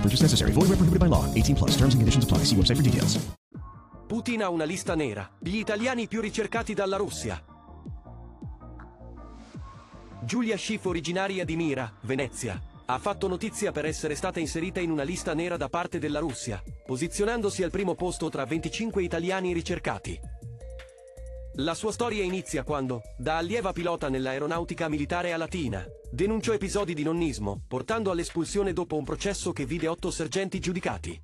Purchase necessary. Void where prohibited by law. 18 plus. Terms and conditions apply. See website for details. Putin ha una lista nera. Gli italiani più ricercati dalla Russia. Giulia Schiff, originaria di Mira, Venezia, ha fatto notizia per essere stata inserita in una lista nera da parte della Russia, posizionandosi al primo posto tra 25 italiani ricercati. La sua storia inizia quando, da allieva pilota nell'aeronautica militare a Latina, denunciò episodi di nonnismo, portando all'espulsione dopo un processo che vide otto sergenti giudicati.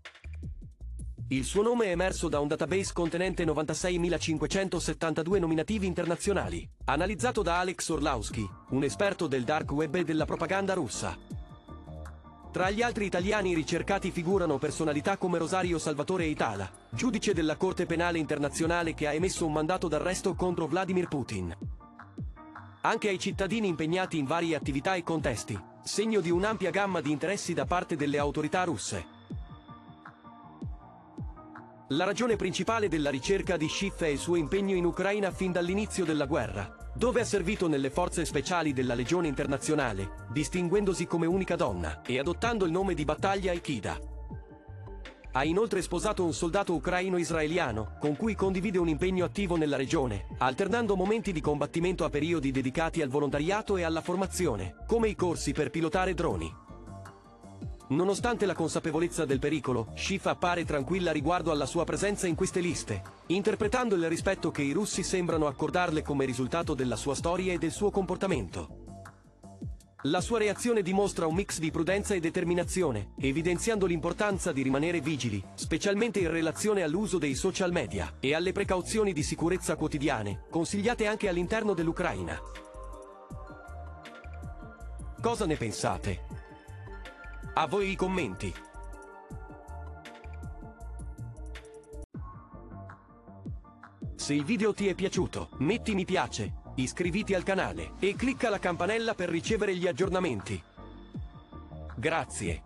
Il suo nome è emerso da un database contenente 96.572 nominativi internazionali, analizzato da Alex Orlowski, un esperto del dark web e della propaganda russa. Tra gli altri italiani ricercati figurano personalità come Rosario Salvatore Itala, giudice della Corte Penale Internazionale che ha emesso un mandato d'arresto contro Vladimir Putin. Anche ai cittadini impegnati in varie attività e contesti, segno di un'ampia gamma di interessi da parte delle autorità russe. La ragione principale della ricerca di Schiff è il suo impegno in Ucraina fin dall'inizio della guerra, dove ha servito nelle forze speciali della Legione Internazionale, distinguendosi come unica donna e adottando il nome di battaglia Aikida. Ha inoltre sposato un soldato ucraino-israeliano, con cui condivide un impegno attivo nella regione, alternando momenti di combattimento a periodi dedicati al volontariato e alla formazione, come i corsi per pilotare droni. Nonostante la consapevolezza del pericolo, Schiff appare tranquilla riguardo alla sua presenza in queste liste, interpretando il rispetto che i russi sembrano accordarle come risultato della sua storia e del suo comportamento. La sua reazione dimostra un mix di prudenza e determinazione, evidenziando l'importanza di rimanere vigili, specialmente in relazione all'uso dei social media e alle precauzioni di sicurezza quotidiane, consigliate anche all'interno dell'Ucraina. Cosa ne pensate? A voi i commenti. Se il video ti è piaciuto, metti mi piace, iscriviti al canale e clicca la campanella per ricevere gli aggiornamenti. Grazie.